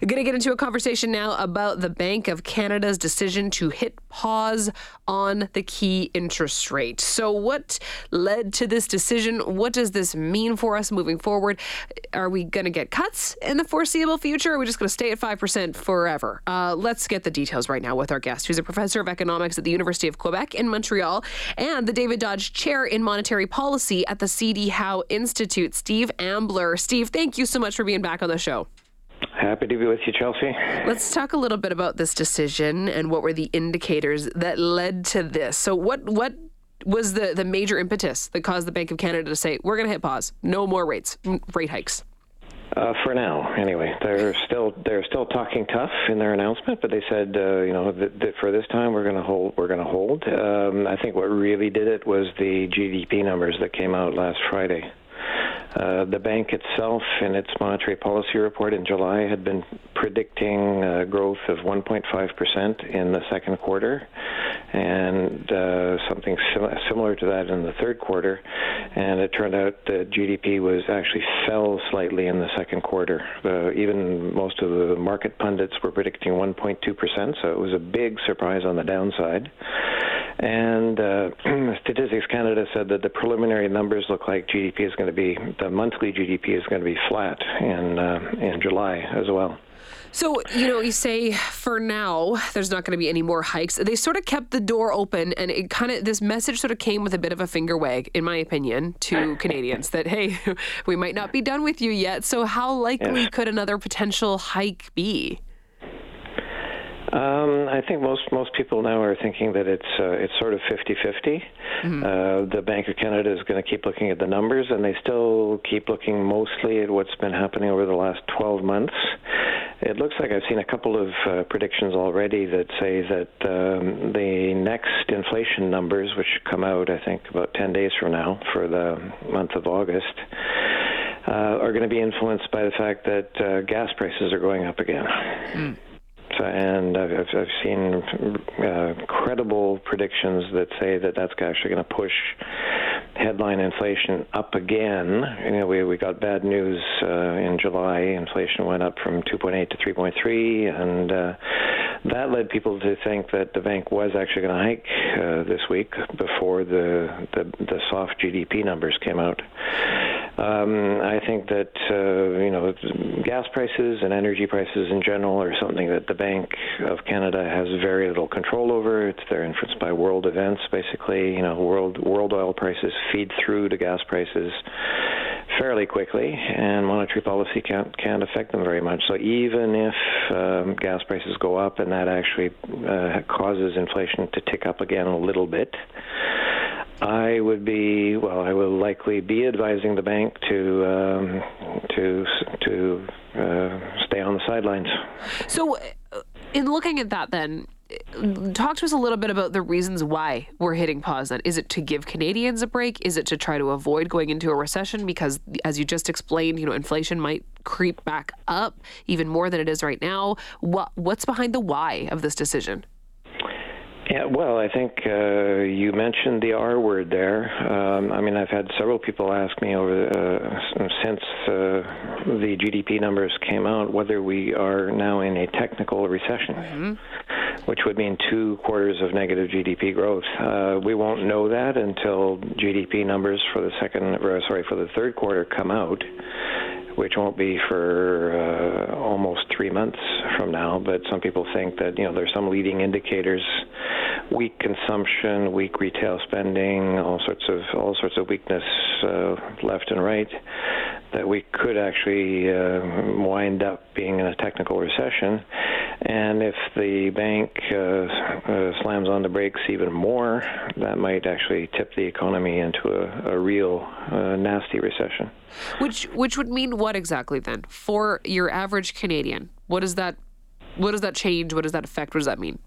We're going to get into a conversation now about the Bank of Canada's decision to hit pause on the key interest rate. So, what led to this decision? What does this mean for us moving forward? Are we going to get cuts in the foreseeable future? Or are we just going to stay at 5% forever? Uh, let's get the details right now with our guest, who's a professor of economics at the University of Quebec in Montreal and the David Dodge Chair in Monetary Policy at the CD Howe Institute, Steve Ambler. Steve, thank you so much for being back on the show. Happy to be with you, Chelsea. Let's talk a little bit about this decision and what were the indicators that led to this. So, what what was the the major impetus that caused the Bank of Canada to say we're going to hit pause, no more rates, rate hikes? Uh, for now, anyway, they're still they're still talking tough in their announcement, but they said uh, you know that, that, for this time we're going to hold we're going to hold. Um, I think what really did it was the GDP numbers that came out last Friday. Uh, the bank itself, in its monetary policy report in July, had been predicting uh, growth of 1.5% in the second quarter, and uh, something sim- similar to that in the third quarter. And it turned out that GDP was actually fell slightly in the second quarter. Uh, even most of the market pundits were predicting 1.2%, so it was a big surprise on the downside. And uh, Statistics Canada said that the preliminary numbers look like GDP is going to be the monthly GDP is going to be flat in uh, in July as well. So, you know, you say for now there's not going to be any more hikes. They sort of kept the door open and it kind of this message sort of came with a bit of a finger wag in my opinion to Canadians that hey, we might not be done with you yet. So, how likely yes. could another potential hike be? Um, I think most most people now are thinking that it's uh, it's sort of 50-50. Mm-hmm. Uh, the Bank of Canada is going to keep looking at the numbers, and they still keep looking mostly at what's been happening over the last 12 months. It looks like I've seen a couple of uh, predictions already that say that um, the next inflation numbers, which come out, I think, about 10 days from now for the month of August, uh, are going to be influenced by the fact that uh, gas prices are going up again. Mm and I've, I've seen uh, credible predictions that say that that's actually going to push headline inflation up again. You know, we we got bad news uh, in July. Inflation went up from 2.8 to 3.3, and uh, that led people to think that the bank was actually going to hike uh, this week before the, the the soft GDP numbers came out. Um, I think that uh, you know gas prices and energy prices in general are something that the Bank of Canada has very little control over. It's they're influenced by world events, basically. You know, world world oil prices feed through to gas prices fairly quickly, and monetary policy can't can't affect them very much. So even if um, gas prices go up and that actually uh, causes inflation to tick up again a little bit. I would be well. I will likely be advising the bank to um, to to uh, stay on the sidelines. So, uh, in looking at that, then talk to us a little bit about the reasons why we're hitting pause then is it to give canadians a break is it to try to avoid going into a recession because as you just explained you know inflation might creep back up even more than it is right now what what's behind the why of this decision yeah, well, I think uh, you mentioned the R word there. Um, I mean, I've had several people ask me over uh, since uh, the GDP numbers came out whether we are now in a technical recession, mm-hmm. which would mean two quarters of negative GDP growth. Uh, we won't know that until GDP numbers for the second, or sorry, for the third quarter come out which won't be for uh, almost three months from now. But some people think that you know there's some leading indicators weak consumption, weak retail spending, all sorts of all sorts of weakness uh, left and right, that we could actually uh, wind up being in a technical recession. And if the bank uh, uh slams on the brakes even more, that might actually tip the economy into a, a real uh, nasty recession. Which which would mean what exactly then for your average Canadian? What does that what does that change? What does that affect? What does that mean?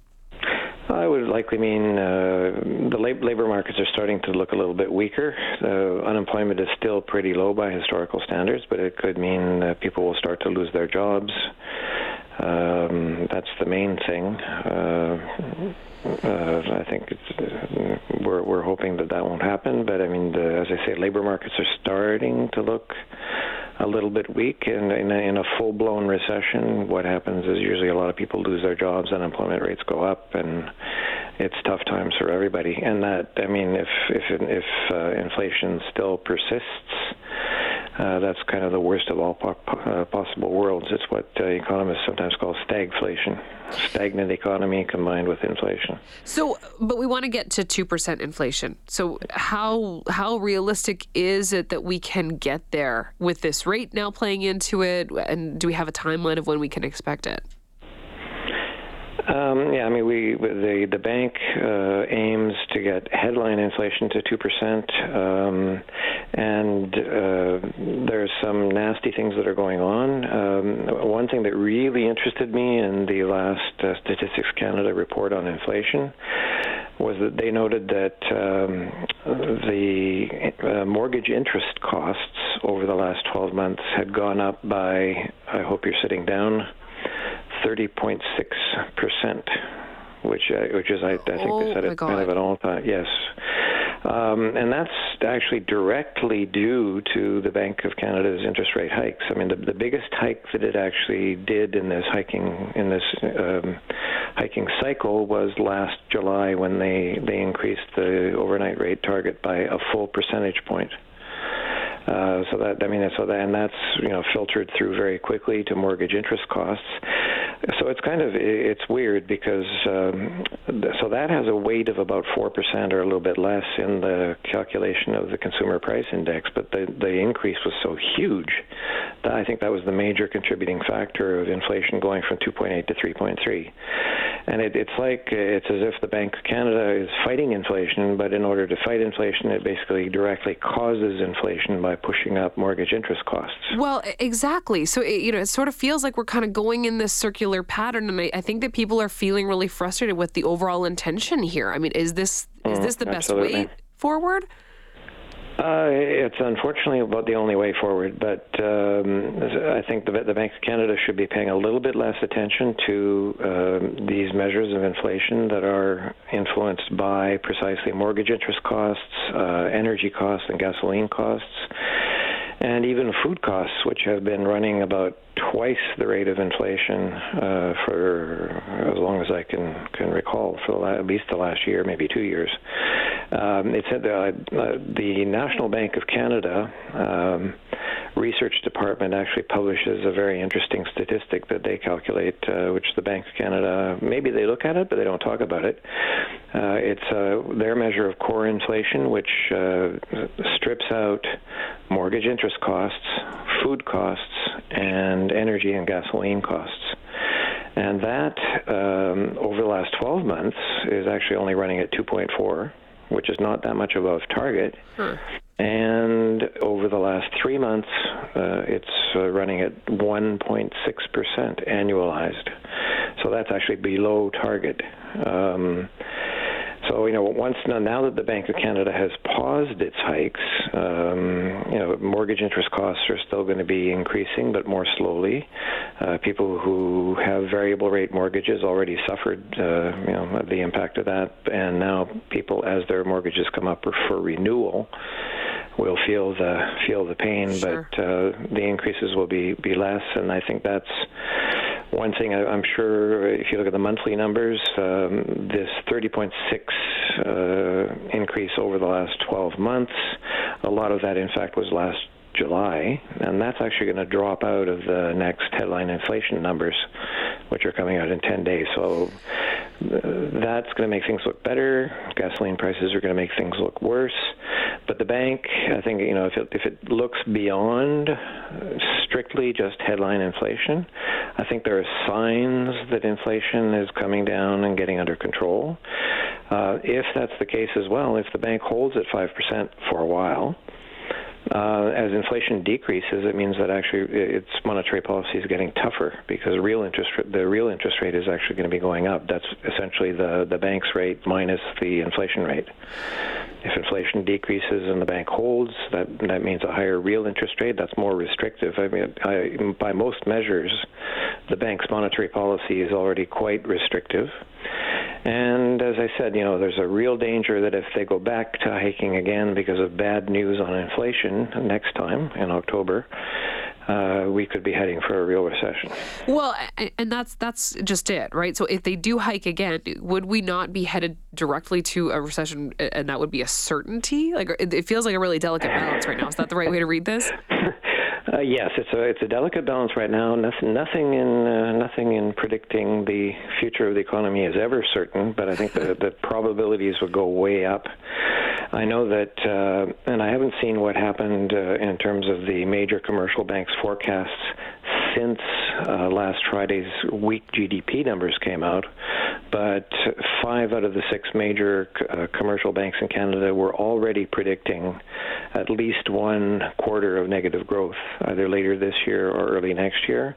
I would likely mean uh, the lab- labor markets are starting to look a little bit weaker. Uh, unemployment is still pretty low by historical standards, but it could mean that people will start to lose their jobs. Um, that's the main thing. Uh, uh, I think uh, we're we're hoping that that won't happen. But I mean, the, as I say, labor markets are starting to look a little bit weak. And in a, a full blown recession, what happens is usually a lot of people lose their jobs, unemployment rates go up, and it's tough times for everybody. And that, I mean, if if if uh, inflation still persists, uh, that's kind of the worst of all po- uh, possible worlds. It's what uh, economists sometimes call stagflation, stagnant economy combined with inflation. So, but we want to get to two percent inflation. So, how how realistic is it that we can get there with this rate now playing into it? And do we have a timeline of when we can expect it? Um, yeah, I mean, we the the bank uh, aims to get headline inflation to two percent, um, and uh, there's some nasty things that are going on. Um, one thing that really interested me in the last uh, Statistics Canada report on inflation was that they noted that um, the uh, mortgage interest costs over the last 12 months had gone up by. I hope you're sitting down 30.6 percent, which uh, which is I, I think oh they said it kind of an all time yes, um, and that's actually directly due to the Bank of Canada's interest rate hikes. I mean, the, the biggest hike that it actually did in this hiking in this um, hiking cycle was last July when they they increased the overnight rate target by a full percentage point. Uh, so that I mean, so that and that's you know filtered through very quickly to mortgage interest costs. So it's kind of it's weird because um, so that has a weight of about four percent or a little bit less in the calculation of the consumer price index, but the the increase was so huge I think that was the major contributing factor of inflation going from 2.8 to 3.3. And it, it's like it's as if the Bank of Canada is fighting inflation, but in order to fight inflation, it basically directly causes inflation by pushing up mortgage interest costs. Well, exactly. So it, you know, it sort of feels like we're kind of going in this circular pattern, and I, I think that people are feeling really frustrated with the overall intention here. I mean, is this is Mm, this the best absolutely. way forward? Uh, it's unfortunately about the only way forward, but um, I think the, the Bank of Canada should be paying a little bit less attention to um, these measures of inflation that are influenced by precisely mortgage interest costs, uh, energy costs, and gasoline costs, and even food costs, which have been running about twice the rate of inflation uh, for as long as I can can recall, for la- at least the last year, maybe two years. Um, it said that uh, the National Bank of Canada um, research department actually publishes a very interesting statistic that they calculate, uh, which the Bank of Canada maybe they look at it, but they don't talk about it. Uh, it's uh, their measure of core inflation, which uh, strips out mortgage interest costs, food costs, and energy and gasoline costs. And that, um, over the last 12 months, is actually only running at 2.4, which is not that much above target. And over the last three months, uh, it's uh, running at 1.6% annualized. So that's actually below target. Um, so you know, once now, now that the Bank of Canada has paused its hikes, um, you know, mortgage interest costs are still going to be increasing, but more slowly. Uh, people who have variable rate mortgages already suffered, uh, you know, the impact of that, and now people, as their mortgages come up for renewal, will feel the feel the pain, Sure. but uh, the increases will be be less, and I think that's one thing I'm sure if you look at the monthly numbers, um, this 30.6 uh, increase over the last 12 months, a lot of that, in fact, was last July, and that's actually going to drop out of the next headline inflation numbers, which are coming out in 10 days. So uh, that's going to make things look better. Gasoline prices are going to make things look worse. But the bank, I think, you know, if it, if it looks beyond strictly just headline inflation, I think there are signs that inflation is coming down and getting under control. Uh, if that's the case as well, if the bank holds at 5% for a while, uh, as inflation decreases, it means that actually its monetary policy is getting tougher because real interest the real interest rate is actually going to be going up. That's essentially the the bank's rate minus the inflation rate. If inflation decreases and the bank holds, that that means a higher real interest rate. That's more restrictive. I mean, I, by most measures, the bank's monetary policy is already quite restrictive. And as I said, you know, there's a real danger that if they go back to hiking again because of bad news on inflation next time in October, uh, we could be heading for a real recession. Well, and that's that's just it, right? So if they do hike again, would we not be headed directly to a recession, and that would be a certainty? Like it feels like a really delicate balance right now. Is that the right way to read this? Uh, yes, it's a it's a delicate balance right now. Nothing nothing in uh, nothing in predicting the future of the economy is ever certain, but I think the, the probabilities would go way up. I know that, uh, and I haven't seen what happened uh, in terms of the major commercial banks' forecasts since uh, last Friday's weak GDP numbers came out, but five out of the six major uh, commercial banks in Canada were already predicting at least one quarter of negative growth, either later this year or early next year.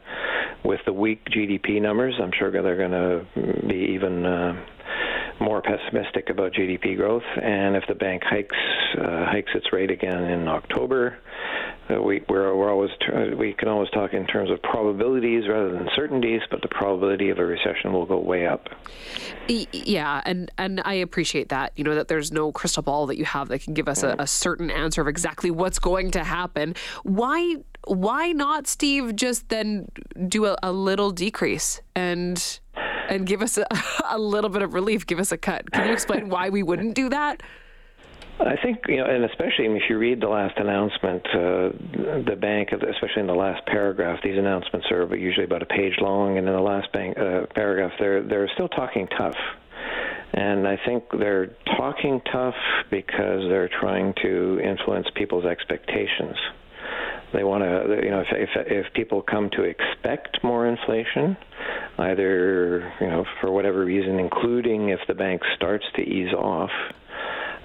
With the weak GDP numbers, I'm sure they're going to be even. Uh, more pessimistic about GDP growth, and if the bank hikes uh, hikes its rate again in October, uh, we we're, we're always we can always talk in terms of probabilities rather than certainties, but the probability of a recession will go way up. Yeah, and and I appreciate that. You know that there's no crystal ball that you have that can give us a, a certain answer of exactly what's going to happen. Why why not, Steve? Just then do a, a little decrease and and give us a, a little bit of relief. Give us a cut. Can you explain why we wouldn't do that? I think you know, and especially if you read the last announcement, uh, the bank, especially in the last paragraph, these announcements are usually about a page long, and in the last bank, uh, paragraph, they're they're still talking tough. And I think they're talking tough because they're trying to influence people's expectations. They want to, you know, if, if if people come to expect more inflation, either you know for whatever reason, including if the bank starts to ease off,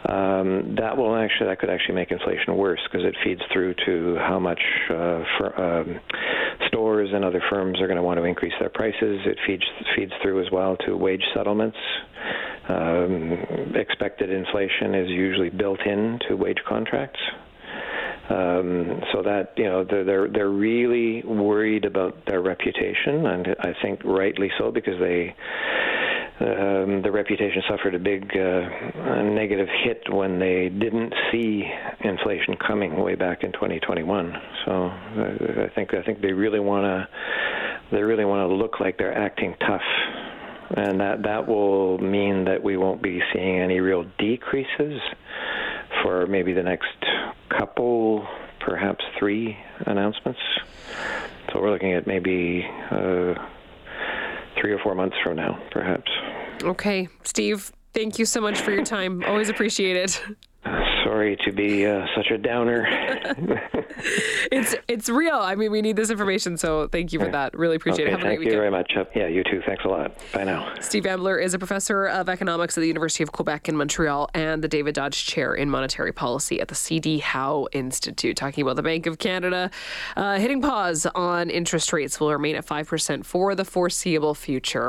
um, that will actually that could actually make inflation worse because it feeds through to how much uh, for, um, stores and other firms are going to want to increase their prices. It feeds feeds through as well to wage settlements. Um, expected inflation is usually built into wage contracts. Um, so that you know they're, they're they're really worried about their reputation, and I think rightly so because they um, the reputation suffered a big uh, negative hit when they didn't see inflation coming way back in 2021. So uh, I think I think they really want to they really want to look like they're acting tough, and that that will mean that we won't be seeing any real decreases for maybe the next couple, perhaps three announcements. So we're looking at maybe. Uh, three or four months from now, perhaps. Okay, Steve, thank you so much for your time. Always appreciate it. Sorry to be uh, such a downer. it's it's real. I mean, we need this information, so thank you for that. Really appreciate okay, it. Have thank a great weekend. Thank you very much. Yeah, you too. Thanks a lot. Bye now. Steve Ambler is a professor of economics at the University of Quebec in Montreal and the David Dodge Chair in Monetary Policy at the CD Howe Institute, talking about the Bank of Canada uh, hitting pause on interest rates will remain at 5% for the foreseeable future.